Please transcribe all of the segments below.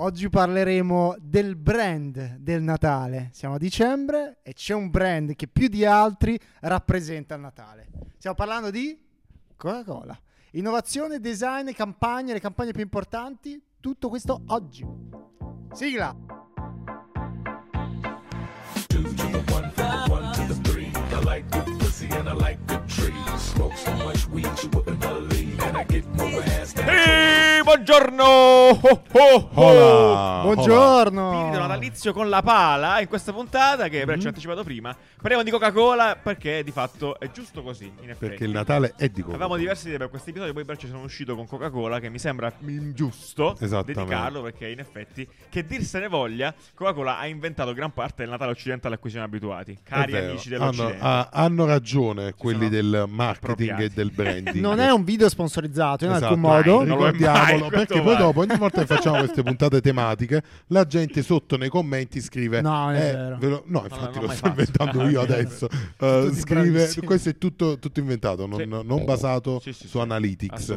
Oggi parleremo del brand del Natale. Siamo a dicembre e c'è un brand che più di altri rappresenta il Natale. Stiamo parlando di Coca-Cola. Innovazione, design, campagne, le campagne più importanti, tutto questo oggi. Sigla! two to the one, the one to the three. I like good pussy and I like Ehi, buongiorno! Oh, oh, oh. Hola. Buongiorno! Spirito natalizio con la pala in questa puntata che Mm-hmm. ci ho anticipato prima. Parliamo di Coca-Cola perché di fatto è giusto così. Perché il Natale è di Coca. Avevamo diverse idee per questo episodio, poi Breccia sono uscito con Coca-Cola che mi sembra giusto dedicarlo perché in effetti, che dirsene voglia, Coca-Cola ha inventato gran parte del Natale occidentale a cui siamo abituati. Cari amici hanno, dell'Occidente. ha- hanno ragione quelli sono del marketing appropriati. e del branding. Non è un video sponsorizzato in Esatto. alcun modo. Mai, Ricordiamolo, perché poi dopo ogni volta che facciamo queste puntate tematiche, la gente sotto nei commenti scrive: No, eh, lo- no, infatti lo sto fatto. inventando io adesso. Tutti scrive: bravissimi. Questo è tutto, tutto inventato, non, Sì. non basato Sì, sì, su sì. Analytics.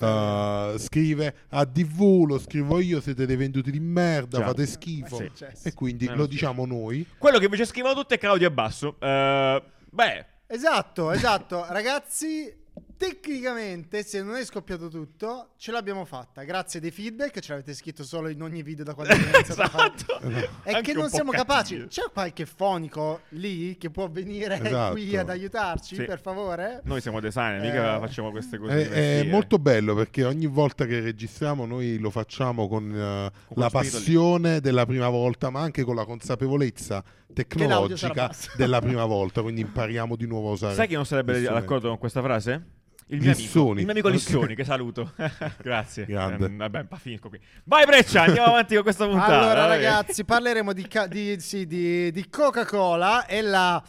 Eh, scrive a DV, lo scrivo io, siete dei venduti di merda, Già. fate schifo. Sì. E quindi Eh, lo sì. diciamo noi. Quello che invece scrivono tutti è Claudio e Basso. Eh, beh, Esatto, esatto. Ragazzi, tecnicamente, se non è scoppiato tutto, ce l'abbiamo fatta. Grazie dei feedback, ce l'avete scritto solo in ogni video da quando abbiamo iniziato a fare. esatto. È Anche che non siamo cattivi. capaci. C'è qualche fonico lì che può venire Esatto. qui ad aiutarci, Sì. per favore? Noi siamo designer, mica Eh. facciamo queste cose. È, di è mestiere. molto bello perché ogni volta che registriamo noi lo facciamo con eh, quello la spirito lì. passione della prima volta, ma anche con la consapevolezza tecnologica della prima volta, quindi impariamo di nuovo a usare. Sai chi non sarebbe d'accordo con questa frase? Il mio amico, il mio amico. Lissoni, che saluto. Grazie. Grande. Ehm, vabbè, pa- finisco qui. Vai Breccia, andiamo avanti con questa puntata. Allora, ragazzi, parleremo di, ca- di- sì, di- di Coca-Cola e la.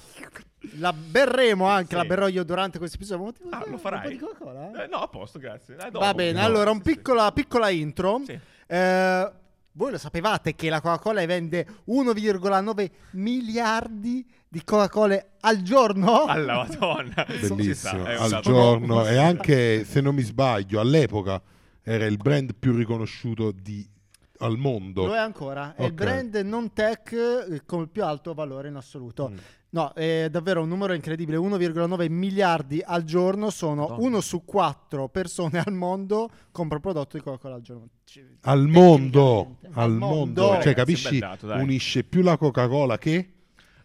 La berremo anche, Sì. la berrò io durante questo episodio. Ah, lo un farai? po' di Coca-Cola? Eh, no, a posto, grazie. Eh, dopo. Va bene, no. allora un Sì, sì. piccola, piccola intro. Sì. Eh, voi lo sapevate che la Coca-Cola vende 1,9 miliardi di Coca-Cola al giorno? Alla madonna. Sta, Bellissimo, un al giorno e anche se non mi sbaglio all'epoca era il brand più riconosciuto di- al mondo. Lo è ancora, è il Ok. brand non tech eh, con il più alto valore in assoluto. Mm. No, è davvero un numero incredibile, 1,9 miliardi al giorno sono Madonna. uno su quattro persone al mondo compra un prodotto di Coca-Cola al giorno. Al mondo, al mondo, Ragazzi, cioè capisci, dato, unisce più la Coca-Cola che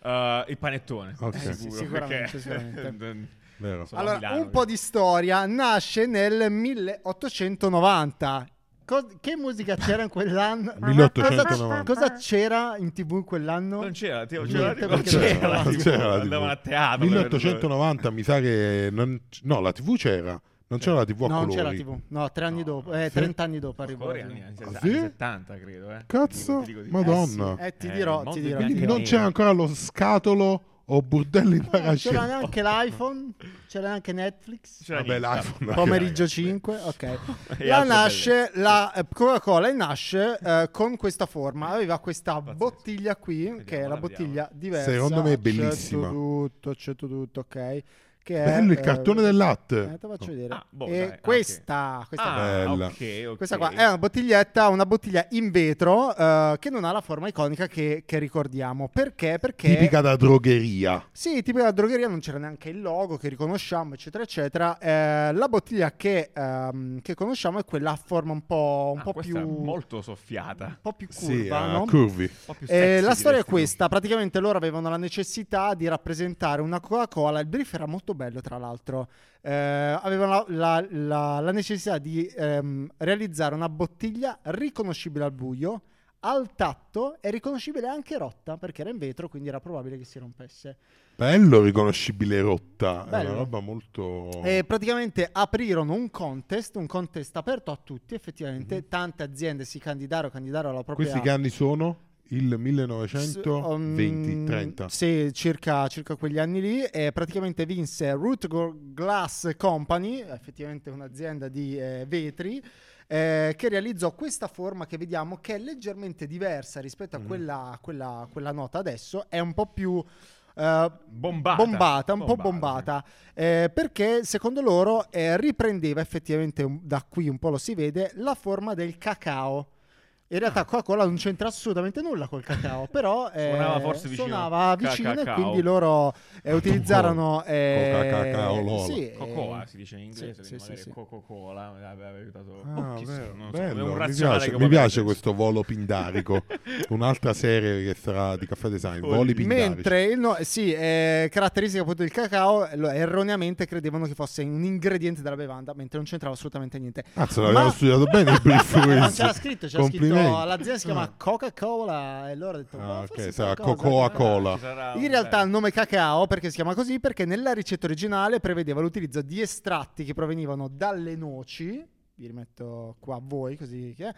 Eh, il panettone. Ok. Sicuro, Eh, sì, sicuramente, perché- sicuramente. Allora, Milano, un po' di storia. Nasce nel 1890. Co- che musica c'era in quell'anno? 1890. Cosa, c'era in tv in quell'anno? Non c'era, tipo, Niente, c'era, perché non non c'era, la non c'era la TV. andavano a teatro. 1890 mi sa che non, no, la TV c'era, non c'era la TV a No, non colori. c'era TV. No, tre anni No. dopo, eh, Sì? 30 anni dopo arrivò. La anni, anni Ah, 60, sì? 70, credo. Eh. Cazzo, Ti dico di- Madonna. Eh, sì, eh, ti Eh, dirò, mondo ti di dirò. non c'era ancora lo scatolo o bordello in No, c'era parascena. neanche l'iPhone, c'era anche Netflix. C'era Vabbè, l'iPhone. Pomeriggio ragazzi. 5, ok. E La nasce, la eh, Coca-Cola nasce eh, con questa forma. Aveva questa Pazzesco. bottiglia qui, che è la bottiglia diversa. Secondo me è Accetto bellissima. tutto, accetto tutto, ok. Che è, Bello il eh, cartone del latte. eh, te faccio vedere. Ah, boh, e dai, questa, questa, Ah, Bella. ok, ok. questa qua è una bottiglietta, una bottiglia in vetro eh, che non ha la forma iconica che, che ricordiamo. Perché? Perché Tipica da drogheria. sì, tipo la drogheria non c'era neanche il logo che riconosciamo, eccetera, eccetera. Eh, la bottiglia che, ehm, che conosciamo è quella a forma un po', un Ah, po' più. molto soffiata. un po' più Sì, curva, a no? curvi. Un po' più Eh, sexy, la storia è questa, praticamente loro avevano la necessità di rappresentare una Coca-Cola, il brief era molto bello tra l'altro, Eh, avevano la, la- la- necessità di ehm, realizzare una bottiglia riconoscibile al buio, al tatto e riconoscibile anche rotta, perché era in vetro, quindi era probabile che si rompesse. Bello riconoscibile rotta. È Bello. una roba molto... E praticamente aprirono un contest, un contest aperto a tutti, effettivamente Mhm. tante aziende si candidarono, candidarono alla propria... Questi che anni sono? Il S- 1920, um, 30. Sì, circa, circa quegli anni lì. E praticamente vinse Root Glass Company, effettivamente un'azienda di eh, vetri, eh, che realizzò questa forma che vediamo che è leggermente diversa rispetto a Mhm. quella, quella- quella nota adesso. È un po' più... eh, Bombata. bombata, un po' Bombata, bombata, eh, perché secondo loro eh, riprendeva effettivamente, un- da qui un po' lo si vede, la forma del cacao. In realtà Coca-Cola non c'entra assolutamente nulla col cacao, però eh, Suonava forse vicino suonava vicino e quindi loro eh, utilizzarono... eh, Coca-Cacao Lola. sì, eh, Cocoa si dice in inglese, sì, sì, sì. Coca-Cola mi aveva aiutato. Ah, Oh, bello, so, bello. un Mi piace, mi piace questo volo pindarico. Un'altra serie che sarà di Caffè Design, voli pindarici. Mentre il no- sì, eh, caratteristica appunto del cacao, lo- erroneamente credevano che fosse un ingrediente della bevanda, mentre non c'entrava assolutamente niente. Cazzo, l'abbiamo Ma- studiato bene il brief c'era scritto, c'era scritto Complimenti. l'azienda si chiama Ah. Coca-Cola e loro hanno detto Ah, "Boh, ok, forse sarà Coca-Cola. In realtà il nome cacao, perché si chiama così? Perché nella ricetta originale prevedeva l'utilizzo di estratti che provenivano dalle noci. Vi rimetto qua a voi, così che è,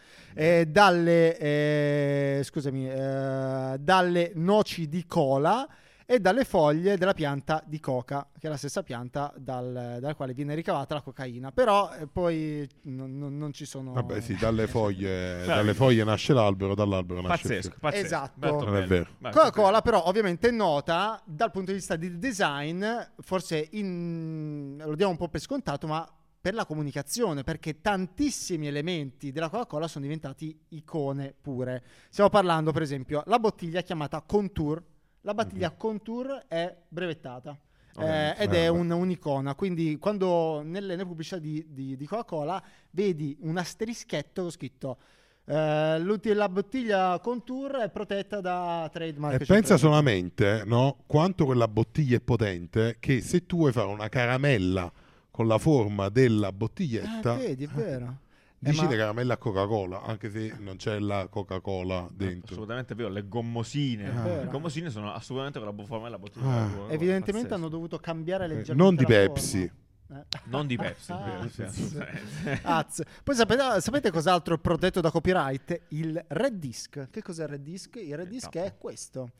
eh, dalle, eh, scusami, eh, dalle noci di cola e dalle foglie della pianta di coca, che è la stessa pianta dal- dalla quale viene ricavata la cocaina. Però eh, poi non, non- non ci sono... Vabbè, sì, dalle foglie, dalle foglie nasce l'albero, dall'albero nasce il Pazzesco, fiore. pazzesco. Esatto. Non è vero. Coca-Cola però ovviamente è nota dal punto di vista di design, forse in- lo diamo un po' per scontato, ma per la comunicazione, perché tantissimi elementi della Coca-Cola sono diventati icone pure. Stiamo parlando per esempio la bottiglia chiamata Contour. La bottiglia Contour è brevettata. eh, ed è un- un'icona, quindi quando nelle, nelle pubblicità di, di- di Coca-Cola vedi un asterischetto con scritto eh, la bottiglia Contour è protetta da trademark. E pensa solamente no, quanto quella bottiglia è potente che se tu vuoi fare una caramella con la forma della bottiglietta, Eh, vedi, è vero. Eh, dici ma- le caramelle a Coca-Cola, anche se non c'è la Coca-Cola dentro. Assolutamente vero, le gommosine. Vero. Le gommosine sono assolutamente con la forma della bottiglia. Ah. Evidentemente pazzesco. hanno dovuto cambiare Eh, leggermente non di la Pepsi. forma. Eh. Non di Pepsi, Ah. Az. Poi sapete, sapete cos'altro è protetto da copyright? Il Red Disc. Che cos'è il Red Disc? Il Red Esatto. è questo.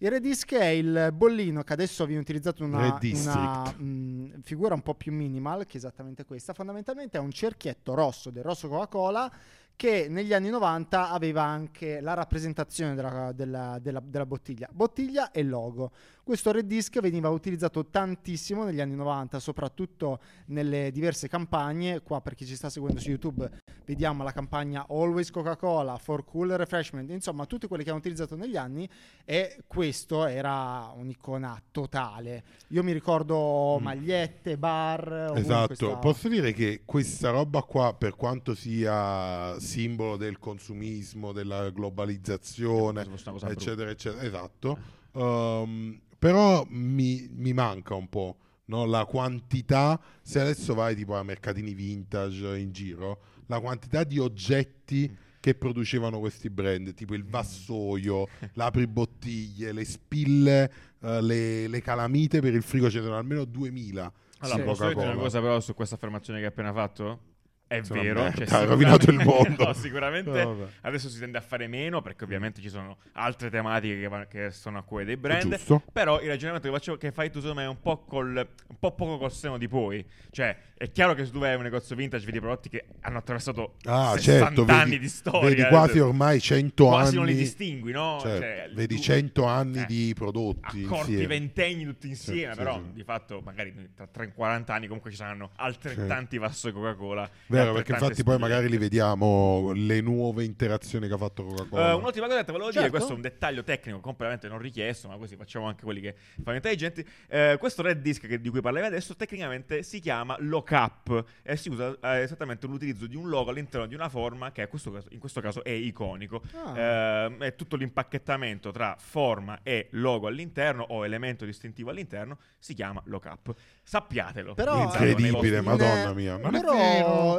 Il Red Disc è il bollino che adesso viene utilizzato in una, una, mh, figura un po' più minimal, che è esattamente questa. Fondamentalmente è un cerchietto rosso del rosso Coca-Cola che negli anni 90 aveva anche la rappresentazione della, della- della- della bottiglia. Bottiglia e logo. Questo Red Disc veniva utilizzato tantissimo negli anni 90, soprattutto nelle diverse campagne. Qua per chi ci sta seguendo su YouTube vediamo la campagna Always Coca-Cola, For Cool Refreshment, insomma tutte quelle che hanno utilizzato negli anni e questo era un'icona totale. Io mi ricordo Mm. magliette, bar, Esatto, stava. posso dire che questa roba qua, per quanto sia simbolo del consumismo, della globalizzazione, una cosa eccetera, eccetera, esatto, ehm, però mi, mi manca un po' no, la quantità, se adesso vai tipo a mercatini vintage in giro, la quantità di oggetti che producevano questi brand, tipo il vassoio, l'apribottiglie, le spille, eh, le, le calamite per il frigo, ce ne sono almeno 2000. Allora, Sì. posso dire una cosa però su questa affermazione che hai appena fatto? È Sono vero, merda, cioè, hai rovinato il mondo. no, sicuramente No, adesso si tende a fare meno perché ovviamente ci sono altre tematiche che, va- che sono a cuore dei brand. Giusto. Però il ragionamento che, faccio, che fai tu secondo me è un po', col, un po' poco col seno di poi. Cioè, è chiaro che se tu vai a un negozio vintage vedi prodotti che hanno attraversato Ah, 60 certo, anni vedi, di storia. vedi eh, quasi ormai 100 quasi anni. non li distingui, no? Certo, Cioè, vedi tu- 100 anni eh, di prodotti accorti ventenni tutti insieme, sì, però sì. di fatto magari tra 30 e 40 anni comunque ci saranno altrettanti vassoi Coca-Cola. e Vero, perché infatti poi magari li vediamo le nuove interazioni che ha fatto Coca-Cola. Eh, un'ultima cosa che volevo dire, Certo. questo è un dettaglio tecnico completamente non richiesto, ma così facciamo anche quelli che fanno intelligenti. Eh, questo red disk che- di cui parlavi adesso tecnicamente si chiama lock-up e si usa eh, esattamente l'utilizzo di un logo all'interno di una forma che è questo caso- in questo caso è iconico. Ah. Eh, è tutto l'impacchettamento tra forma e logo all'interno o elemento distintivo all'interno si chiama lock-up. Sappiatelo. Però Incredibile, vostri- Madonna mia, non è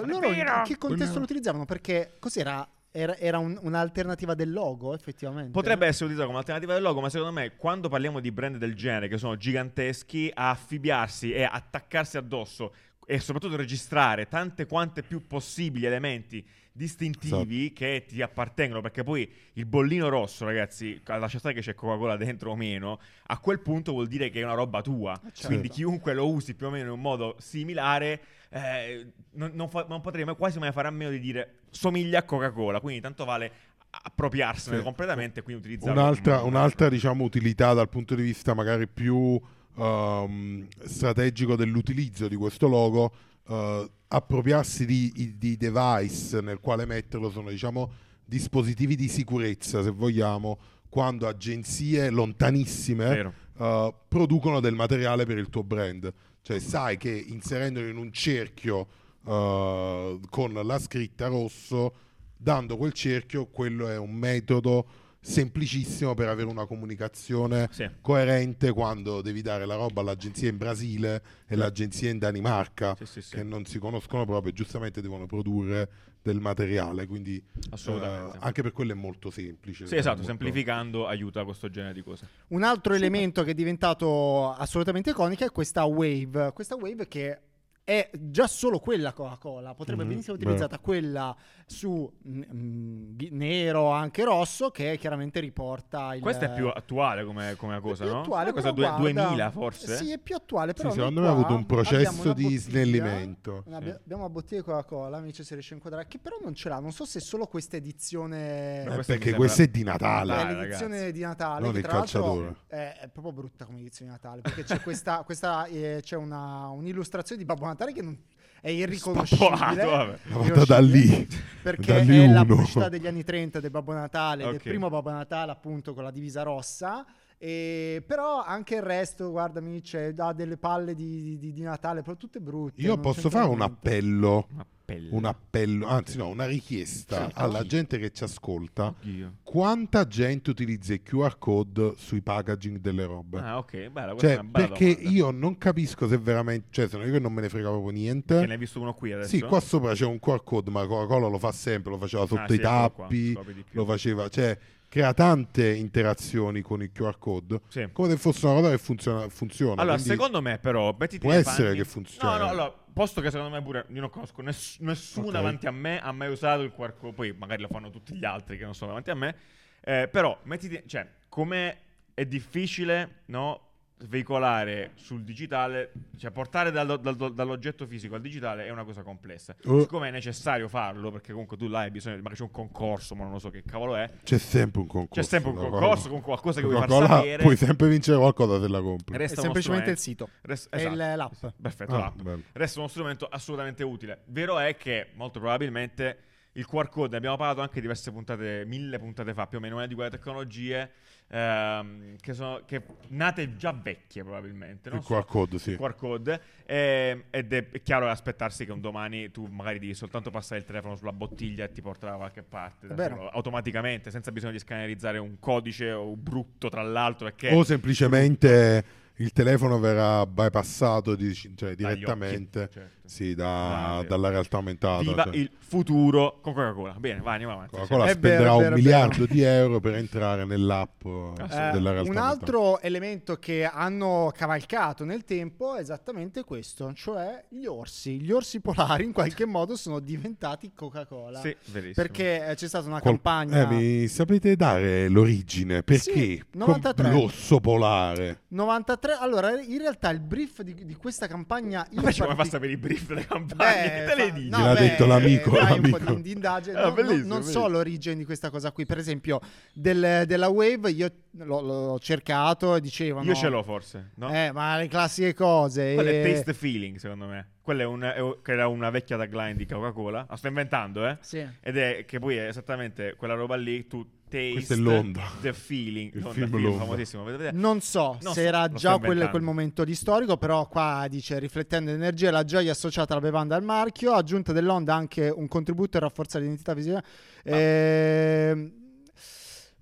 loro, in che contesto lo utilizzavano? Perché cos'era? Era, era un- un'alternativa del logo, effettivamente. Potrebbe essere utilizzato come alternativa del logo, ma secondo me quando parliamo di brand del genere che sono giganteschi, a affibbiarsi e attaccarsi addosso e soprattutto registrare tante quante più possibili elementi distintivi Esatto. che ti appartengono, perché poi il bollino rosso, ragazzi, lascia stare che c'è Coca-Cola dentro o meno, a quel punto vuol dire che è una roba tua. certo. Quindi chiunque lo usi più o meno in un modo similare, eh, non, non fa- non potrei mai- quasi mai fare a meno di dire somiglia a Coca-Cola, quindi tanto vale appropriarsene Sì. completamente e quindi utilizzarlo. Un'altra, un'altra, diciamo, utilità dal punto di vista magari più ehm, strategico dell'utilizzo di questo logo, eh, appropriarsi di, di device nel quale metterlo sono, diciamo, dispositivi di sicurezza, se vogliamo, quando agenzie lontanissime uh, producono del materiale per il tuo brand. Cioè, sai che inserendolo in un cerchio uh, con la scritta rosso, dando quel cerchio, quello è un metodo semplicissimo per avere una comunicazione Sì. coerente quando devi dare la roba all'agenzia in Brasile e l'agenzia in Danimarca Sì, sì, sì. che non si conoscono proprio e giustamente devono produrre del materiale quindi eh, anche per quello è molto semplice Sì, esatto, Molto- semplificando aiuta questo genere di cose. Un altro elemento che è diventato assolutamente iconico è questa wave. Questa wave che è già solo quella Coca-Cola, potrebbe Mhm, benissimo utilizzata quella su mm, mm, nero, anche rosso, che chiaramente riporta il... Questa è più attuale come, come cosa, no? attuale, cosa due- guarda, 2000 forse? Sì, è più attuale, però Sì, secondo me ha avuto un processo di bottiglia- snellimento una- Sì. Abbiamo una bottiglia di Coca-Cola, amici se riesce a inquadrare, che però non ce l'ha, non so se è solo questa edizione... Ma Eh, questa mi perché sembra- questa è di Natale Dai, è l'edizione ragazzi. di Natale Non che tra l'altro è, è proprio brutta come edizione di Natale perché c'è questa, questa eh, c'è una, un'illustrazione di Babbo Natale che non, è irriconoscibile. Lavata da lì perché da lì è la uno. pubblicità degli anni 30 del Babbo Natale del Ok. primo Babbo Natale appunto con la divisa rossa e però anche il resto guardami c'è da delle palle di, di- di Natale però tutte brutte io posso fare un niente. appello Una pelle. un appello anzi no una richiesta Sì, alla gente che ci ascolta Oddio. quanta gente utilizza i QR code sui packaging delle robe Ah, ok, bella, questa Cioè, è una bella perché domanda. io non capisco se veramente, cioè, sono io che non me ne frega proprio Che niente. ne hai visto uno qui adesso? Sì, qua sopra c'è un QR code, ma Coca-Cola lo fa sempre, lo faceva sotto Ah, i sì, qua, tappi, più. lo faceva, cioè, crea tante interazioni con il QR code, Sì. come se fosse una cosa che funziona. funziona Allora, quindi secondo me, però, mettiti può essere panni- che funzioni. No, no, allora, posto che secondo me pure io non conosco ness- nessuno Ok. davanti a me ha mai usato il QR code, poi magari lo fanno tutti gli altri che non sono davanti a me. eh, però, mettiti, cioè, come è difficile, no? Veicolare sul digitale, cioè portare dallo- dal- dall'oggetto fisico al digitale è una cosa complessa. Oh. Siccome è necessario farlo, perché comunque tu là hai bisogno, magari c'è un concorso, ma non lo so che cavolo è, C'è sempre un concorso. c'è sempre un concorso con qualcosa che vuoi far sapere. Puoi sempre vincere qualcosa se la compri. è Resta uno semplicemente il sito Resta- è esatto. l'app Perfetto, Ah, l'app. bello. Resta uno strumento assolutamente utile. Vero è che molto probabilmente il QR code, ne abbiamo parlato anche diverse puntate, mille puntate fa più o meno, è una di quelle tecnologie ehm, che sono che nate già vecchie probabilmente. Il QR code, sì. QR code ehm, ed è, è chiaro aspettarsi che un domani tu magari devi soltanto passare il telefono sulla bottiglia e ti porterà da qualche parte da solo, automaticamente senza bisogno di scannerizzare un codice o brutto tra l'altro perché O semplicemente il telefono verrà bypassato di- cioè, direttamente occhi, certo. Sì, da- Ah, dalla realtà aumentata. Viva cioè. il futuro con Coca-Cola. Bene, vai, andiamo avanti. Coca-Cola È vero, spenderà un vero, è miliardo vero. di euro per entrare nell'app eh, Assolutamente. della Eh, realtà un aumentata. altro elemento che hanno cavalcato nel tempo è esattamente questo, cioè gli orsi. Gli orsi polari in qualche modo sono diventati Coca-Cola. Sì, verissimo. Perché eh, c'è stata una Col- campagna Eh, mi sapete dare l'origine? Perché Sì, Com- 93. l'orso polare? 93. Allora, in realtà il brief di, di questa campagna in Invece come fa a partic- sapere i brief delle campagne? Beh, te le fa- dici? no, Gliel'ha beh, detto l'amico, fai un po' l'amico. di, di indagine. Ah, No, bellissimo, non so bellissimo. l'origine di questa cosa qui. Per esempio, del- della Wave, io l'ho, l'ho cercato e dicevano. Io ce l'ho forse, no? Eh, ma le classiche cose. Quello è eh, taste feeling, secondo me. Quella è un, è era una vecchia tagline di Coca-Cola. La sto inventando, eh? Sì. Ed è che poi è esattamente quella roba lì, tu taste Questo è Londra. the feeling. Il Londra, film film Londra. famosissimo. Vedete? Non so Non se so, era già quel, quel momento di storico, però qua dice riflettendo l'energia e la gioia associata alla bevanda al marchio, aggiunta dell'onda anche un contributo a rafforzare l'identità visiva. Ah. Ehm,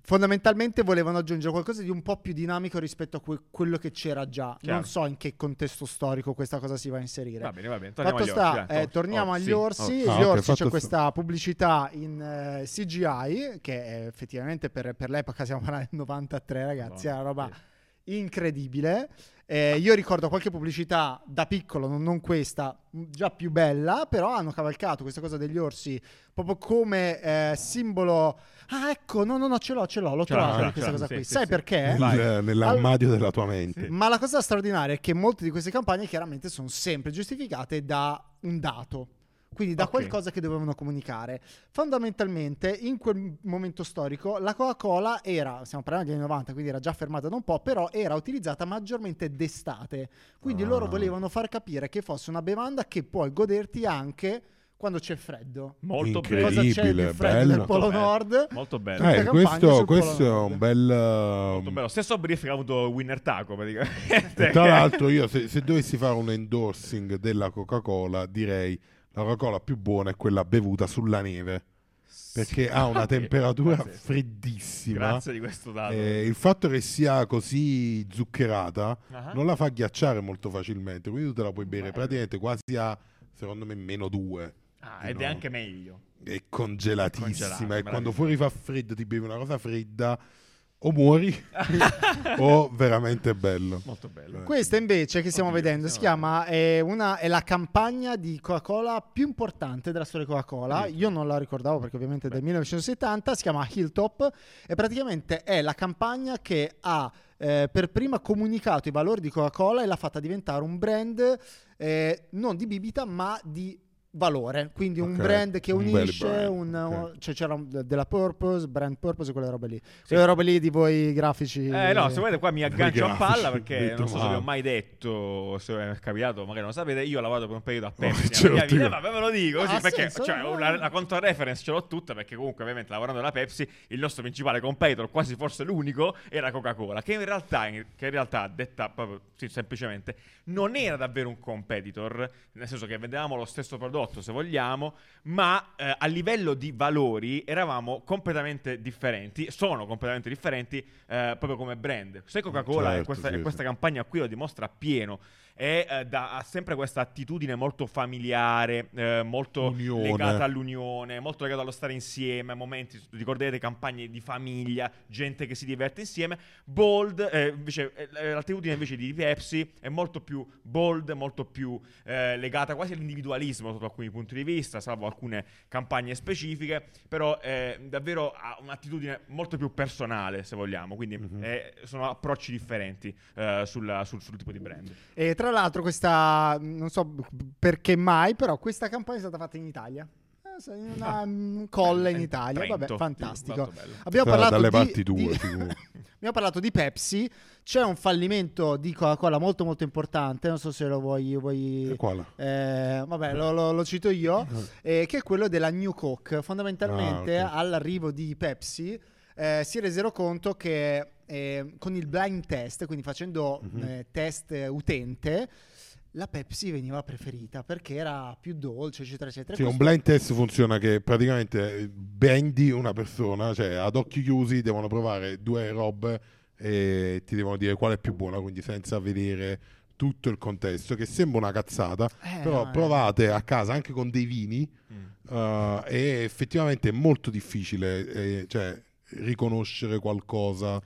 fondamentalmente volevano aggiungere qualcosa di un po' più dinamico rispetto a que- quello che c'era già. Chiaro. Non so in che contesto storico questa cosa si va a inserire. Va bene, va bene. Torniamo Fatto agli sta, orsi, eh, torniamo Orsi, agli orsi. orsi. Ah, Gli orsi fatto c'è sta- questa pubblicità in eh, CGI, che è effettivamente per, per l'epoca parlando del 93, ragazzi, è una roba incredibile. Eh, io ricordo qualche pubblicità da piccolo, non, questa, già più bella, però hanno cavalcato questa cosa degli orsi proprio come eh, simbolo. Ah, ecco, no, no, no, ce l'ho, ce l'ho, l'ho trovata questa cosa sì, qui. sì, Sai sì. perché? Nel- nell'armadio della tua mente. Ma la cosa straordinaria è che molte di queste campagne chiaramente sono sempre giustificate da un dato. Quindi da Ok. qualcosa che dovevano comunicare. Fondamentalmente, in quel momento storico, la Coca-Cola era, stiamo parlando degli anni 90, quindi era già fermata da un po', però era utilizzata maggiormente d'estate. Quindi Ah. loro volevano far capire che fosse una bevanda che puoi goderti anche quando c'è freddo. Molto Incredibile. bello. Cosa c'è di bello. freddo nel Molto Polo bello. Nord? Molto bello. Eh, questo, questo Polo è un bel... Molto bello. Stesso brief che ha avuto Winner Taco praticamente. E tra l'altro io se, se dovessi fare un endorsing della Coca-Cola direi la Coca-Cola più buona è quella bevuta sulla neve perché ha una temperatura pazzesco. freddissima. Grazie di questo dato. Eh, il fatto che sia così zuccherata Ah. non la fa ghiacciare molto facilmente, quindi tu te la puoi bere Bello. praticamente quasi a secondo me meno due. Ah, ed no. è anche meglio. È congelatissima Congelata, e quando fuori fa freddo ti bevi una cosa fredda o muori o veramente bello. Molto bello. Questa invece che stiamo Oddio, vedendo si chiama è, una, è la campagna di Coca-Cola più importante della storia di Coca-Cola. Io non la ricordavo perché ovviamente è del 1970, si chiama Hilltop e praticamente è la campagna che ha eh, per prima comunicato i valori di Coca-Cola e l'ha fatta diventare un brand eh, non di bibita ma di valore, quindi un Ok, brand che un unisce, brand, un- ok. cioè c'era un- della purpose, brand purpose e quelle robe lì. Quelle robe lì di voi grafici. Eh no, se volete qua mi aggancio a grafici, palla perché non so se vi ho mai detto, se è capitato, magari non lo sapete, io ho lavorato per un periodo a Pepsi. Oh, certo mia vita. Eh, vabbè, ve lo dico così Ha perché senso, cioè, la, la conto reference ce l'ho tutta perché comunque ovviamente lavorando alla Pepsi il nostro principale competitor, quasi forse l'unico, era Coca-Cola, che in realtà, che in realtà detta proprio sì, semplicemente, non era davvero un competitor, nel senso che vendevamo lo stesso prodotto se vogliamo, ma eh, a livello di valori eravamo completamente differenti, sono completamente differenti eh, proprio come brand. Se Coca-Cola e Certo, questa, sì, e questa sì. campagna qui lo dimostra appieno. E eh, da- ha sempre questa attitudine molto familiare, eh, molto Unione. legata all'unione, molto legata allo stare insieme, momenti, ricorderete campagne di famiglia, gente che si diverte insieme. Bold, eh, invece, eh, l'attitudine invece di Pepsi è molto più bold, molto più eh, legata quasi all'individualismo sotto alcuni punti di vista, salvo alcune campagne specifiche, però eh, davvero ha un'attitudine molto più personale, se vogliamo, quindi Mhm. eh, sono approcci differenti eh, sulla- sul, sul tipo di brand. E tra l'altro questa, non so perché mai, però questa campagna è stata fatta in Italia. Eh, in una mm, colla in Eh, Italia, Trento, vabbè, fantastico. Abbiamo parlato dalle di, tue, di- abbiamo parlato di Pepsi, c'è un fallimento di Coca-Cola molto molto importante, non so se lo vuoi... vuoi E quale? eh, vabbè, lo, lo- lo cito io, eh, che è quello della New Coke. Fondamentalmente, Ah, ok. all'arrivo di Pepsi, eh, si resero conto che eh, con il blind test, quindi facendo Mhm. eh, test utente, la Pepsi veniva preferita perché era più dolce, eccetera, eccetera. Sì, un blind test funziona che praticamente eh, bendi una persona, cioè ad occhi chiusi devono provare due robe e ti devono dire quale è più buona, quindi senza vedere tutto il contesto, che sembra una cazzata, Eh, però no, eh. provate a casa anche con dei vini Mm. eh, è effettivamente molto difficile eh, cioè, riconoscere qualcosa.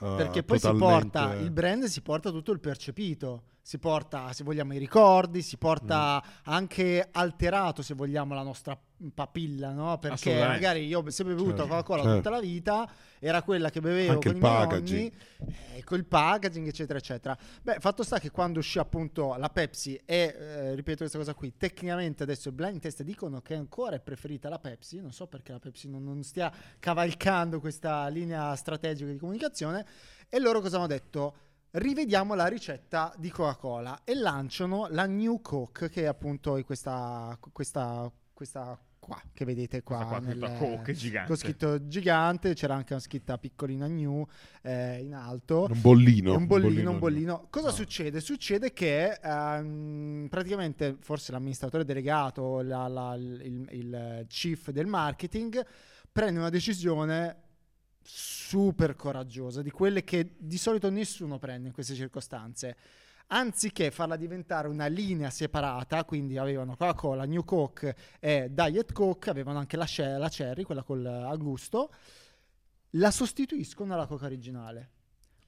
Eh, Perché poi si totalmente- porta, il brand si porta tutto il percepito, si porta, se vogliamo, i ricordi, si porta Mm. anche alterato, se vogliamo, la nostra papilla, no? Perché magari io ho sempre bevuto Certo, Coca-Cola certo. tutta la vita, era quella che bevevo Anche con il i miei packaging. nonni, eh, col packaging, eccetera, eccetera. Beh, fatto sta che quando uscì appunto la Pepsi e, eh, ripeto questa cosa qui, tecnicamente adesso i blind test dicono che ancora è preferita la Pepsi, non so perché la Pepsi non, non stia cavalcando questa linea strategica di comunicazione, e loro cosa hanno detto? Rivediamo la ricetta di Coca-Cola e lanciano la New Coke, che è appunto questa, questa, questa qua che vedete qua. Questa qua, nel- Coke gigante. Con scritto gigante, c'era anche una scritta piccolina New eh, in alto. Un bollino. un bollino, un bollino. Cosa Ah. succede? Succede che ehm, praticamente forse l'amministratore delegato, la- la- il, il chief del marketing, prende una decisione super coraggiosa, di quelle che di solito nessuno prende in queste circostanze. Anziché farla diventare una linea separata, quindi avevano Coca-Cola, New Coke e Diet Coke, avevano anche la, ce- la Cherry, quella col, a gusto, la sostituiscono alla Coca originale.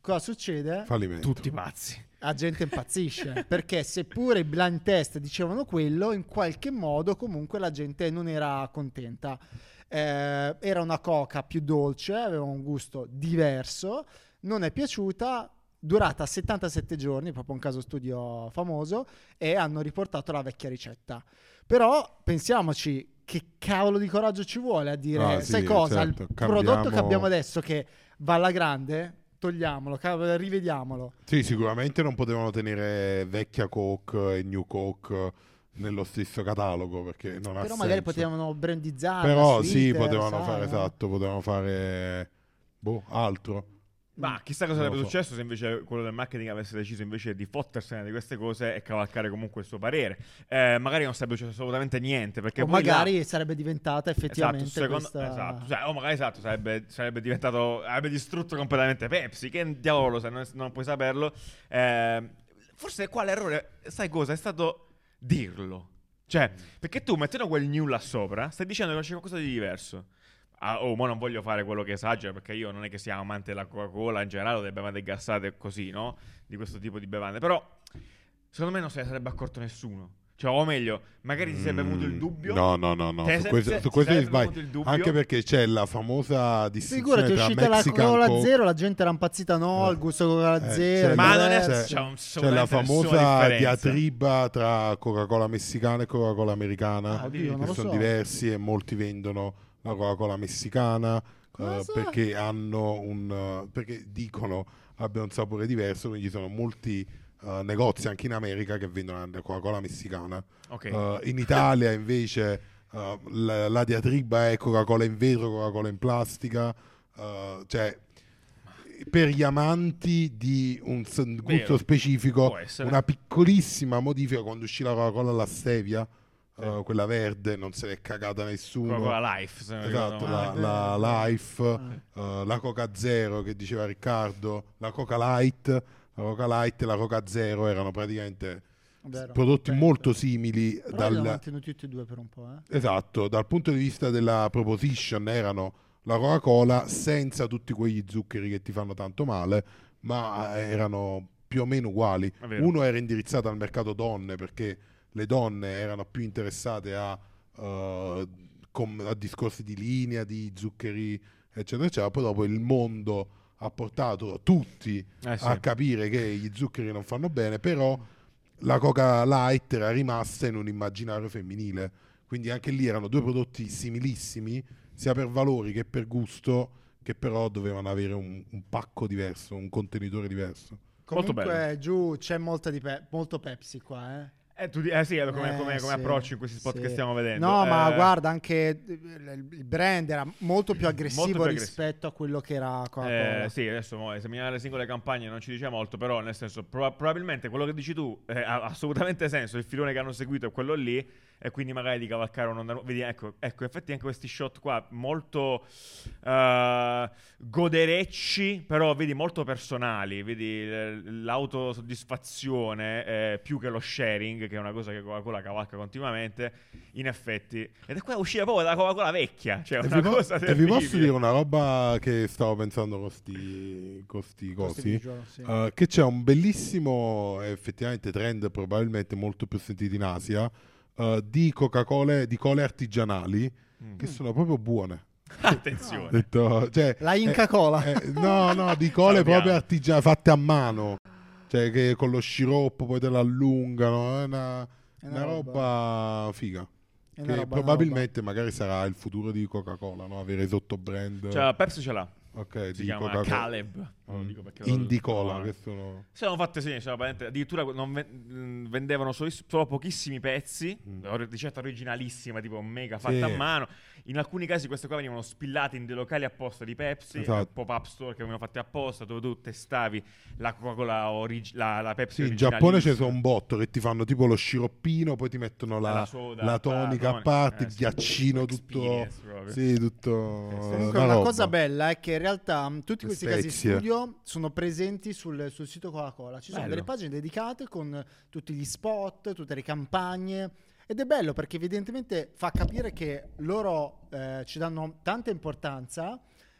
Cosa succede? Fallimento. Tutti pazzi. La gente impazzisce perché seppure i blind test dicevano quello, in qualche modo comunque la gente non era contenta. Eh, era una coca più dolce, aveva un gusto diverso, non è piaciuta, durata 77 giorni, proprio un caso studio famoso, e hanno riportato la vecchia ricetta. Però pensiamoci che cavolo di coraggio ci vuole a dire, Ah, sì, sai cosa, certo, il prodotto che cambiamo- abbiamo adesso che va alla grande, togliamolo, rivediamolo. Sì, sicuramente non potevano tenere vecchia Coke e New Coke nello stesso catalogo perché non ha Però magari senso. potevano brandizzare. Però su sì, potevano sai, fare no? esatto, potevano fare boh, altro. Ma chissà cosa sarebbe so. successo se invece quello del marketing avesse deciso invece di fottersene di queste cose e cavalcare comunque il suo parere. Eh, magari non sarebbe successo assolutamente niente. Perché O poi là- magari sarebbe diventata effettivamente Esatto, secondo- questa... esatto, cioè, o magari esatto, sarebbe, sarebbe diventato, avrebbe distrutto completamente Pepsi. Che diavolo, se non, non puoi saperlo. Eh, forse qua l'errore, sai cosa? È stato dirlo. Cioè, perché tu mettendo quel new là sopra, stai dicendo che c'è qualcosa di diverso. Ah, oh, ma non voglio fare quello che esagera perché io non è che sia amante della Coca-Cola in generale o delle bevande gassate così, no? Di questo tipo di bevande. Però, secondo me non se ne sarebbe accorto nessuno. Cioè, o meglio, magari ti sarebbe venuto il Mm, dubbio. No, no, no, no. Te Su questo, se- su ti questo ti sarebbe sbagli. Anche perché c'è la famosa distinzione Figurati, è uscita la Coke- Zero, la gente era impazzita, no, il gusto Coca-Cola Eh, Zero. c'è- Ma non è- c'è, c'è un- c'è la famosa diatriba tra Coca-Cola messicana e Coca-Cola americana, Ah, oddio, non che lo sono so. diversi e molti vendono la Coca-Cola messicana eh, perché hanno un eh, perché dicono abbia un sapore diverso, quindi ci sono molti eh, negozi anche in America che vendono la Coca-Cola messicana. Ok. Eh, in Italia invece eh, la, la diatriba è Coca-Cola in vetro, Coca-Cola in plastica, cioè per gli amanti di un gusto Vero. specifico una piccolissima modifica quando uscì la Coca-Cola alla stevia, eh, quella verde, non se l'è cagata nessuno. Coca-Cola Life. Se Esatto, la, la Life, Ah. eh, la Coca Zero che diceva Riccardo, la Coca Light, la Coca Light e la Coca Zero erano praticamente Vero. prodotti Perfetto. molto simili Però li hanno dal, mantenuti tutti e due per un po', eh. Esatto, dal punto di vista della proposition erano la Coca-Cola senza tutti quegli zuccheri che ti fanno tanto male, ma eh, erano più o meno uguali. Uno era indirizzato al mercato donne perché le donne erano più interessate a, eh, com- a discorsi di linea, di zuccheri, eccetera, eccetera. Poi dopo il mondo ha portato tutti Eh sì. a capire che gli zuccheri non fanno bene, però la Coca Light era rimasta in un immaginario femminile. Quindi anche lì erano due prodotti similissimi, sia per valori che per gusto, che però dovevano avere un, un pacco diverso, un contenitore diverso. Molto Comunque giù c'è molta di pe- molto Pepsi qua, eh. Eh, tu eh sì, come, come- Eh, come sì, approccio in questi spot sì. che stiamo vedendo. No, ma Eh, guarda, anche il brand era molto più aggressivo Molto più aggressivo. rispetto a quello che era Coca-Cola. Eh, sì, adesso mo, esaminare le singole campagne non ci dice molto, però nel senso proba- probabilmente quello che dici tu eh, ha assolutamente senso, il filone che hanno seguito è quello lì e quindi magari di cavalcare un'onda nu- Vedi, ecco, ecco, infatti anche questi shot qua molto eh, goderecci, però vedi molto personali, vedi l'autosoddisfazione eh, più che lo sharing, che è una cosa che Coca-Cola cavalca continuamente, in effetti. Ed è qua uscire proprio dalla Coca-Cola vecchia, cioè E una vi, po- cosa e vi posso dire una roba che stavo pensando con sti, con sti Questi cosi? visual, sì. Uh, che c'è un bellissimo effettivamente trend probabilmente molto più sentito in Asia uh, di Coca-Cola di cole artigianali Mm. che sono proprio buone Attenzione. Detto, cioè, La eh, Inca Cola. eh, no no di cole proprio artigianali fatte a mano cioè che con lo sciroppo poi te la allungano è una, È una roba figa È una che roba, una probabilmente magari sarà il futuro di Coca-Cola no? avere sotto brand Cioè, Pepsi ce l'ha. ok, Si di chiama Coca-Cola Caleb. Mm. dico Indicola sono- che sono Sono fatte sì, sono veramente- addirittura non mh, vendevano solo, solo pochissimi pezzi, Mm. ricetta originalissima, tipo mega fatta Sì. a mano. In alcuni casi queste qua venivano spillate in dei locali apposta di Pepsi, Esatto. eh, pop-up store che venivano fatti apposta, dove tu testavi la Coca-Cola, origi- la, la Pepsi Sì, in Giappone c'è un botto che ti fanno tipo lo sciroppino, poi ti mettono la, La soda, la la tonica a parte, eh, il ghiaccino, tutto. Sì, tutto. Comunque una una roba. cosa bella è che in realtà mh, tutti questi casi Spezie. Sono presenti sul, sul sito Coca-Cola. Ci sono Bello. delle pagine dedicate con tutti gli spot, tutte le campagne. Ed è bello perché evidentemente fa capire che loro eh, ci danno tanta importanza.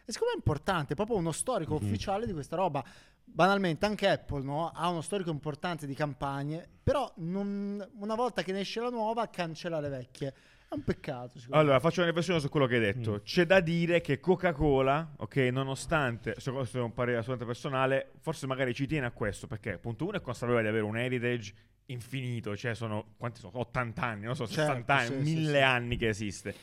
E secondo me è importante, è proprio uno storico Mhm. ufficiale di questa roba. Banalmente anche Apple no? ha uno storico importante di campagne, però non- una volta che ne esce la nuova cancella le vecchie. È un peccato. Allora, faccio una riflessione su quello che hai detto. Mm. C'è da dire che Coca-Cola, ok, nonostante, se questo è un parere assolutamente personale, forse magari ci tiene a questo, perché punto uno è consapevole di avere un heritage infinito, cioè sono, quanti sono? 80 anni, non so, Certo, 60 anni, sì, sì, mille sì. anni che esiste.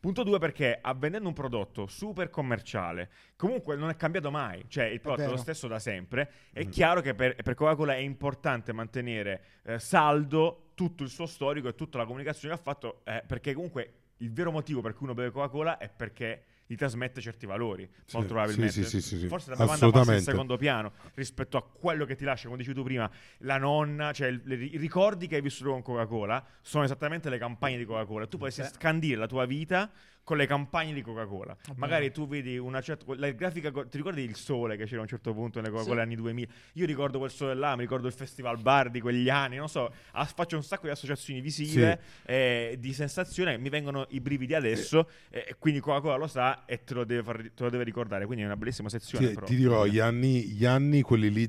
Punto due perché vendendo un prodotto super commerciale, comunque non è cambiato mai, cioè il prodotto è, lo vero. stesso da sempre, è Mm. chiaro che per, per Coca-Cola è importante mantenere eh, saldo tutto il suo storico e tutta la comunicazione che ha fatto, eh, perché comunque il vero motivo per cui uno beve Coca-Cola è perché gli trasmette certi valori, Sì, molto probabilmente. sì, sì, sì, sì. Forse la bevanda passa in secondo piano rispetto a quello che ti lascia, come dici tu prima, la nonna, cioè il- le- i ricordi che hai vissuto con Coca-Cola sono esattamente le campagne di Coca-Cola. Tu potresti Sì. scandire la tua vita con le campagne di Coca-Cola. Vabbè. Magari tu vedi una certa la grafica ti ricordi il sole che c'era a un certo punto nelle Coca-Cola Sì. anni 2000? Io ricordo quel sole là, mi ricordo il festival bar di quegli anni, non so, ah, faccio un sacco di associazioni visive eh, di sensazione, mi vengono i brividi adesso eh, e quindi Coca-Cola lo sa e te lo deve, far- te lo deve ricordare, quindi è una bellissima sezione. Ti, però. ti dirò, gli anni, gli anni, quelli lì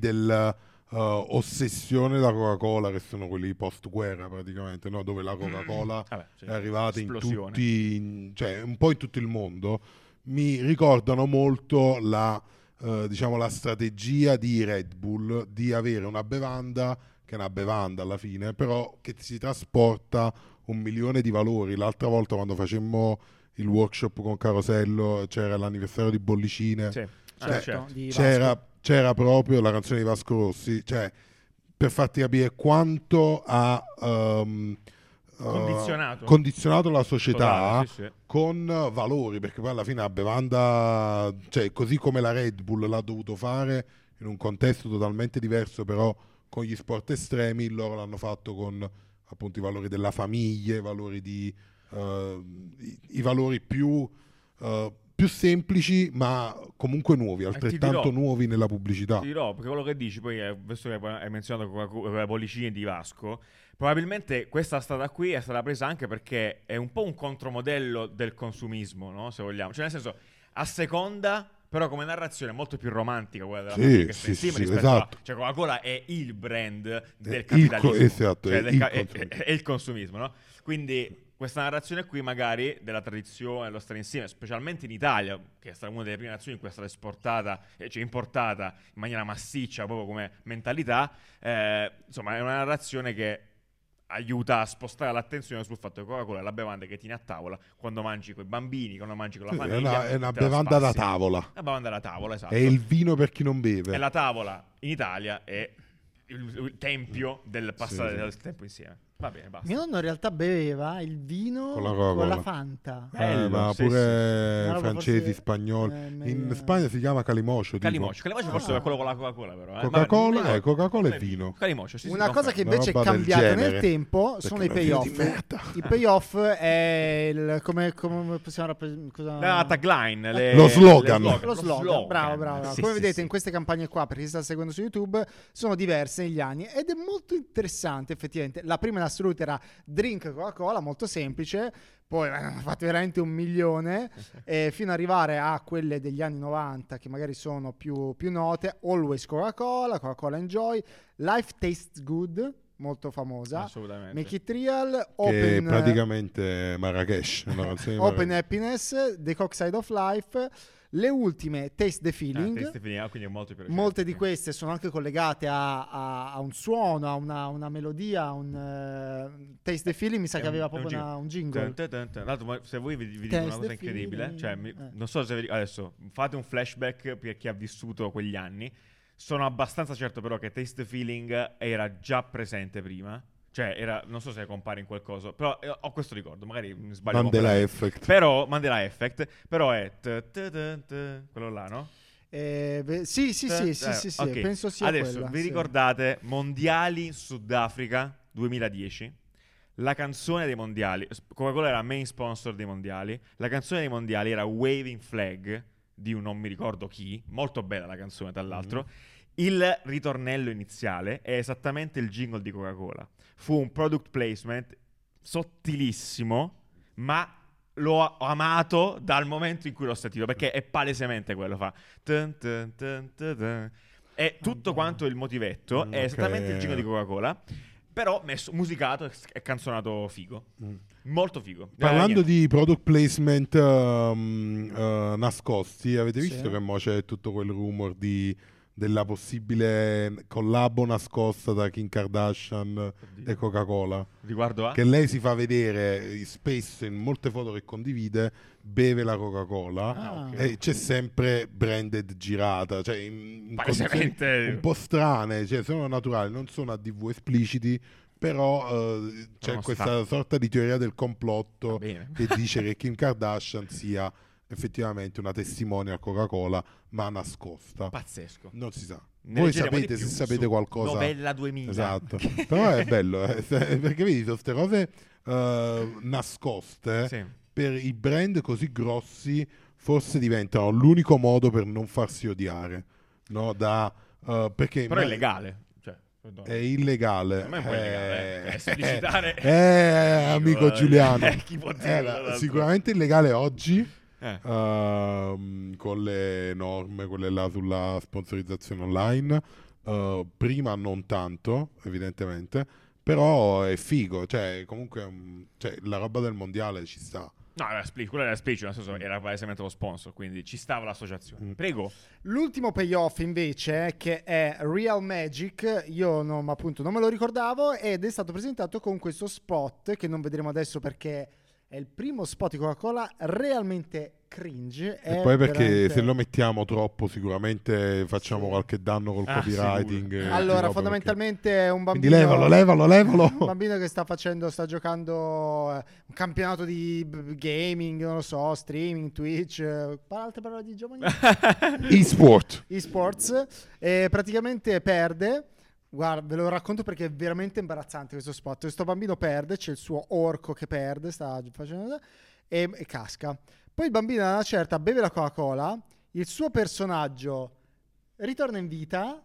della ossessione della Coca-Cola, che sono quelli post-guerra praticamente, no? dove la Coca-Cola Vabbè, sì. è arrivata in tutti, in- cioè un po' in tutto il mondo, mi ricordano molto la, eh, diciamo, la strategia di Red Bull di avere una bevanda che è una bevanda alla fine, però che si trasporta un milione di valori. L'altra volta quando facemmo il workshop con Carosello c'era l'anniversario di Bollicine, Sì. Ah, Certo, certo. c'era. C'era proprio la canzone di Vasco Rossi, cioè per farti capire quanto ha eh, Condizionato. condizionato la società sì, sì. con valori, perché poi alla fine la bevanda, cioè così come la Red Bull l'ha dovuto fare in un contesto totalmente diverso, però con gli sport estremi, loro l'hanno fatto con appunto i valori della famiglia, i valori di eh, i, i valori più eh, più semplici ma comunque nuovi, ti altrettanto dirò- nuovi nella pubblicità. Ti dirò, perché quello che dici, poi, eh, visto che hai menzionato le bollicine di Vasco, probabilmente questa strada qui è stata presa anche perché è un po' un contromodello del consumismo, no? Se vogliamo. Cioè, nel senso, a seconda, però come narrazione è molto più romantica quella della Sì, sì, sì, rispetto esatto. a... Cioè, Coca-Cola è il brand del il co- capitalismo. esatto, Cioè, è del il ca- è- è il consumismo, no? Quindi questa narrazione qui magari della tradizione, dello stare insieme, specialmente in Italia, che è stata una delle prime nazioni in cui è stata esportata, eh, cioè importata in maniera massiccia proprio come mentalità, eh, insomma è una narrazione che aiuta a spostare l'attenzione sul fatto che Coca-Cola è la bevanda che tieni a tavola quando mangi con i bambini, quando mangi con la Sì, è famiglia. una, è una bevanda da tavola, Una bevanda da tavola, esatto. è il vino per chi non beve. E la tavola in Italia è il, il tempio del passare Sì, sì. del tempo insieme. Va bene, basta. Mio nonno in realtà beveva il vino Con la con Coca-Cola. la Fanta. Eh, Bello, ma sì, pure roba francesi, forse- spagnoli. eh, In Spagna si chiama calimocio. Calimocio, Calimocio forse Ah. è quello con la Coca-Cola però. eh. Coca-Cola, mi eh, Coca-Cola e vino. Calimocio, sì, sì, Una cosa che invece è cambiata nel tempo Perché sono i è payoff. I payoff è il come, come possiamo rappresentare La tagline, le- Lo slogan. le lo slogan, bravo, bravo. Sì, Come sì, vedete sì. in queste campagne qua, per chi sta seguendo su YouTube, sono diverse negli anni ed è molto interessante effettivamente. La prima in assoluto era Drink Coca-Cola, molto semplice, poi hanno fatto veramente un milione, e fino ad arrivare a quelle degli anni 90 che magari sono più, più note, Always Coca-Cola, Coca-Cola Enjoy, Life Tastes Good, molto famosa, Assolutamente. Make It Real, Che Open, praticamente Marrakesh. Open. Happiness, The Cock Side of Life, le ultime Taste the Ah, Feeling. Taste Feeling, ah, molto più. Molte di queste sono anche collegate a, a- a un suono, a una, una melodia, un eh, Taste the Feeling. Mi sa È che un- aveva un proprio una- un jingle. Dun, dun. Tra l'altro, se voi vi, vi dico una cosa the incredibile, cioè, mi- Eh. non so se vi, adesso fate un flashback per chi ha vissuto quegli anni. Sono abbastanza certo però che Taste the Feeling era già presente prima. Cioè, era, non so se compare in qualcosa, però eh, ho questo ricordo, magari mi sbaglio. Mandela. Effect. Però Mandela Effect, però è t- t- t- t- quello là, no? Eh, sì, sì, sì, sì, Eh, sì, sì, ok. penso sia Adesso quella, vi sì. ricordate Mondiali Sudafrica 2010? La canzone dei mondiali, Coca-Cola era main sponsor dei mondiali. La canzone dei mondiali era Waving Flag di un non mi ricordo chi, molto bella la canzone tra l'altro. Il ritornello iniziale è esattamente il jingle di Coca-Cola. Fu un product placement sottilissimo, ma l'ho amato dal momento in cui l'ho sentito perché è palesemente quello fa. Tun tun tun tun tun. E tutto quanto il motivetto Mm, è esattamente il jingle di Coca-Cola, però messo, musicato e canzonato figo. Mm. Molto figo. Parlando Eh, di product placement ehm, eh, nascosti, avete Sì. visto che mo c'è tutto quel rumor di- della possibile collabo nascosta da Kim Kardashian Oddio. e Coca-Cola? Riguardo a... Che lei si fa vedere eh, spesso in molte foto che condivide, beve la Coca-Cola Ah, ok. e c'è sempre branded girata, cioè in, in un po' strane, cioè sono naturali, non sono ADV espliciti, però eh, c'è questa sta. sorta di teoria del complotto che dice che Kim Kardashian sia effettivamente una testimonial Coca-Cola, ma nascosta. Pazzesco. Non si sa. Ne Voi sapete se sapete qualcosa. Novella 2000. Esatto. Però è bello, eh, perché vedi, sono queste cose eh, nascoste Sì. per i brand così grossi forse diventano l'unico modo per non farsi odiare. No? Da, eh, perché Però è ma- illegale. Cioè, perdono. È illegale. Me è un illegale, eh. Eh, Esplicitare- eh, amico Eh, Giuliano. chi può dirlo, sicuramente illegale oggi. Eh. ehm, con le norme, quelle là sulla sponsorizzazione online. Eh, prima non tanto, evidentemente, però è figo. Cioè, comunque, mm, cioè, la roba del mondiale ci sta. No, era split, quello era split, nel senso era palesemente lo sponsor, quindi ci stava l'associazione. Mm. Prego. L'ultimo payoff invece, che è Real Magic, io non, appunto, non me lo ricordavo ed è stato presentato con questo spot che non vedremo adesso perché è il primo spot di Coca-Cola realmente cringe. E poi perché veramente- se lo mettiamo troppo, sicuramente facciamo Sì. qualche danno col Ah, copywriting. sicuro. e di Allora, fondamentalmente è un perché- bambino... Quindi levalo, levalo, levalo. Un bambino che sta facendo, sta giocando eh, un campionato di gaming, non lo so, streaming, Twitch, eh, altre parole di giovani. E-sport. esports e praticamente perde. Guarda, ve lo racconto perché è veramente imbarazzante questo spot. Questo bambino perde, c'è il suo orco che perde, sta facendo e, e casca. Poi il bambino a una certa beve la Coca-Cola, il suo personaggio ritorna in vita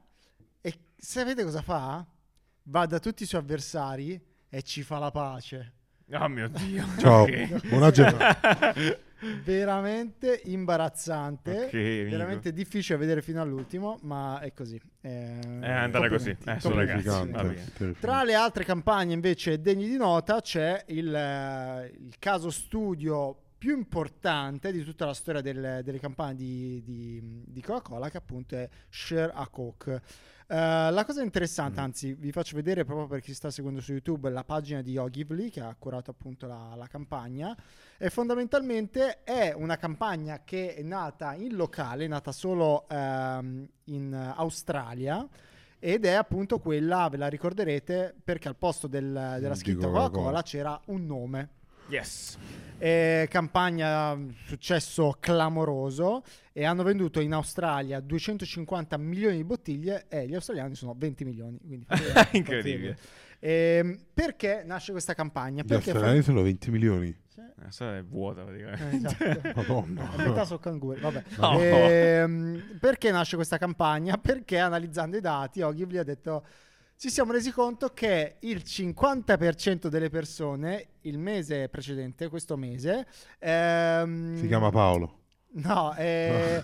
e sapete cosa fa? Va da tutti i suoi avversari e ci fa la pace. Oh mio dio. Ciao, Ok. buona giornata. veramente imbarazzante, Ok, amico. veramente difficile vedere fino all'ultimo, ma è così. Eh, È andata così. Eh, sono complimenti. ragazzi. Tra le altre campagne invece degni di nota c'è il, eh, il caso studio più importante di tutta la storia del- delle campagne di, di- di Coca-Cola che appunto è Share a Coke. Eh, la cosa interessante, Mm. anzi vi faccio vedere proprio per chi sta seguendo su YouTube la pagina di Ogilvy che ha curato appunto la, la campagna e fondamentalmente è una campagna che è nata in locale, è nata solo ehm, in Australia ed è appunto quella, ve la ricorderete, perché al posto del- della scritta. Coca-Cola c'era un nome. Yes. E campagna mh, successo clamoroso e hanno venduto in Australia 250 milioni di bottiglie e gli australiani sono 20 milioni. Quindi Incredibile. Ehm, perché nasce questa campagna? Gli Perché australiani sono 20 milioni. La storia è vuota praticamente. Eh, esatto. Madonna. A metà sono canguri, vabbè. No. Ehm, perché nasce questa campagna? Perché analizzando i dati, Ogilvy ha detto ci siamo resi conto che il 50% delle persone il mese precedente, questo mese, ehm, Si chiama Paolo. No, eh,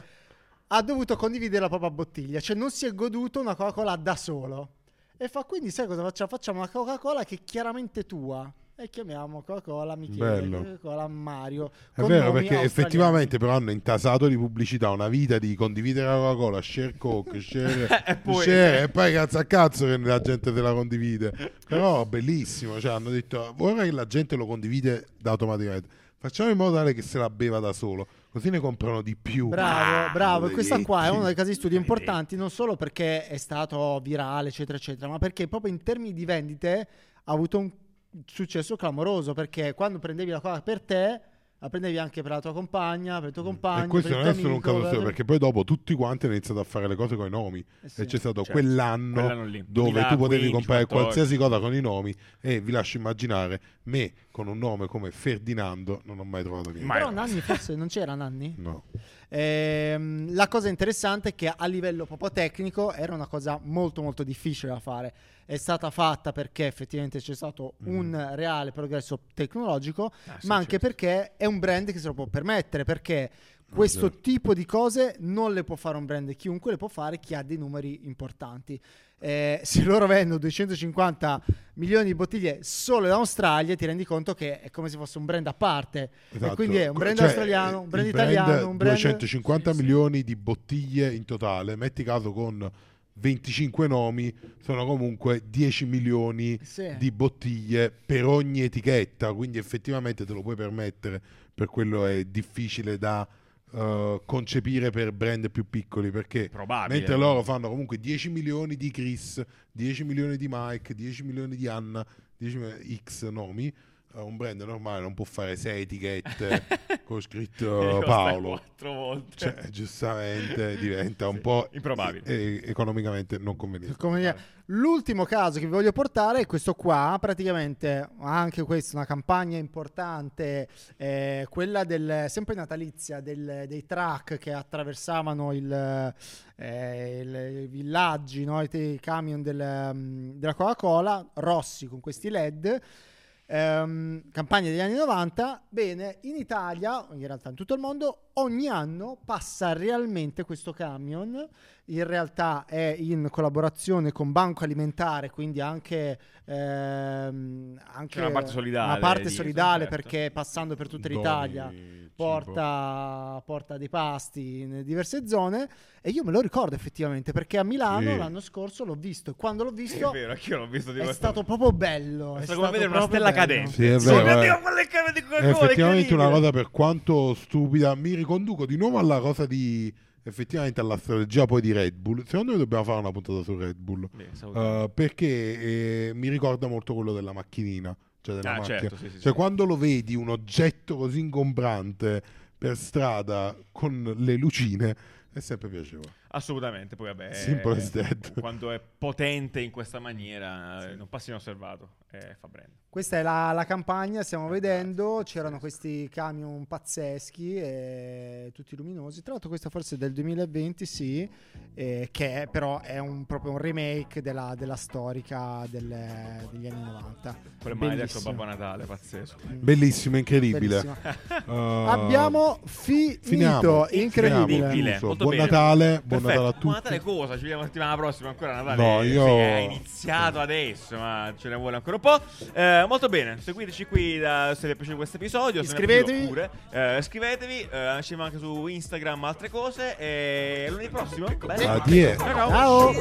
ha dovuto condividere la propria bottiglia, cioè non si è goduto una Coca-Cola da solo. E fa quindi, sai cosa facciamo? Facciamo una Coca-Cola che è chiaramente tua. E chiamiamo Coca-Cola Michele, Bello. Coca-Cola Mario. È vero perché australiani. effettivamente però hanno intasato di pubblicità una vita di condividere la Coca-Cola, share Coke, share, E poi- share, e poi cazzo a cazzo che la gente se la condivide. Però bellissimo, cioè hanno detto ora che la gente lo condivide da automaticamente, facciamo in modo tale che se la beva da solo, così ne comprano di più. Bravo, Ah, bravo. E questa qua è uno dei casi di studio importanti, non solo perché è stato virale, eccetera, eccetera, ma perché proprio in termini di vendite ha avuto un successo clamoroso. Perché quando prendevi la Coca per te, la prendevi anche per la tua compagna, per il tuo compagno. Mm. E questo non è solo un caso solo, per- perché poi dopo tutti quanti hanno iniziato a fare le cose con i nomi. Eh sì. E c'è stato Certo. quell'anno, Quell'anno dove 2015, tu potevi comprare 14. qualsiasi cosa con i nomi e vi lascio immaginare me con un nome come Ferdinando non ho mai trovato niente. Mai. Però Nanni forse non c'era Nanni? No. Ehm, la cosa interessante è che a livello proprio tecnico era una cosa molto molto difficile da fare. È stata fatta perché effettivamente c'è stato Mm. un reale progresso tecnologico, Ah, sì, ma anche certo. perché è un brand che se lo può permettere, perché questo certo. tipo di cose non le può fare un brand chiunque, le può fare chi ha dei numeri importanti. Eh, se loro vendono 250 milioni di bottiglie solo in Australia, ti rendi conto che è come se fosse un brand a parte. Esatto. E quindi è un brand Cioè, australiano, un brand italiano, un brand 250 Sì, sì. milioni di bottiglie in totale, metti caso con 25 nomi, sono comunque 10 milioni Sì. di bottiglie per ogni etichetta, quindi effettivamente te lo puoi permettere, per quello è difficile da eh, concepire per brand più piccoli perché Probabile. mentre loro fanno comunque 10 milioni di Chris, 10 milioni di Mike, 10 milioni di Anna, 10 milioni X nomi, un brand normale non può fare 6 etichette con scritto Paolo. quattro volte. Cioè, giustamente diventa un Sì, po' improbabile. e- economicamente non conveniente. Come dire, L'ultimo caso che vi voglio portare è questo qua, praticamente anche questa una campagna importante, eh, quella del, sempre natalizia del- dei truck che attraversavano il, eh, il- i villaggi, no? i, i camion del, mm, della Coca-Cola, rossi con questi LED. Ehm, campagna degli anni 90, bene, in Italia, in realtà in tutto il mondo, ogni anno passa realmente questo camion, in realtà è in collaborazione con Banco Alimentare, quindi anche, ehm, anche una parte solidale una parte solidale certo. perché passando per tutta l'Italia porta, porta dei pasti in diverse zone e io me lo ricordo effettivamente perché a Milano Sì. l'anno scorso l'ho visto e quando l'ho Sì, visto è vero, anch'io l'ho visto di è stato proprio bello. È È stato come vedere una stella bello. cadente. Sì, è vero, mio eh. È effettivamente una cosa per quanto stupida. Mi riconduco di nuovo alla cosa di effettivamente alla strategia poi di Red Bull. Secondo me dobbiamo fare una puntata su Red Bull. Beh. Uh, perché eh, mi ricorda molto quello della macchinina. Cioè, della Ah, macchina. certo, sì, sì, Cioè, sì. quando lo vedi un oggetto così ingombrante per strada con le lucine, è sempre piacevole. Assolutamente, poi vabbè. Simple eh, as that. Quando è potente in questa maniera, eh, non passi inosservato. Eh, fa brand. Questa è la, la campagna, stiamo Ah, vedendo, grazie, c'erano pazzesco. questi camion pazzeschi, e tutti luminosi. Tra l'altro questa forse è del 2020, sì, eh, che è- però è un, proprio un remake della, della storica del- degli anni 90. Quel maledetto Bellissimo. Babbo Natale, pazzesco. Bellissimo, incredibile. Bellissimo. Uh, Abbiamo finito, finiamo. incredibile. Molto Buon bene. Natale, buon Perfetto. Natale a tutti. Buon Natale cosa? Ci vediamo la settimana prossima ancora Natale. No, io- Sì, è iniziato adesso, ma ce ne vuole ancora un po'. Eh, molto bene, seguiteci qui da- se vi è piaciuto questo episodio. Iscrivetevi. Pure. Eh, iscrivetevi, eh, ci anche su Instagram altre cose. E lunedì prossimo. Bene. Addio. Ciao ciao.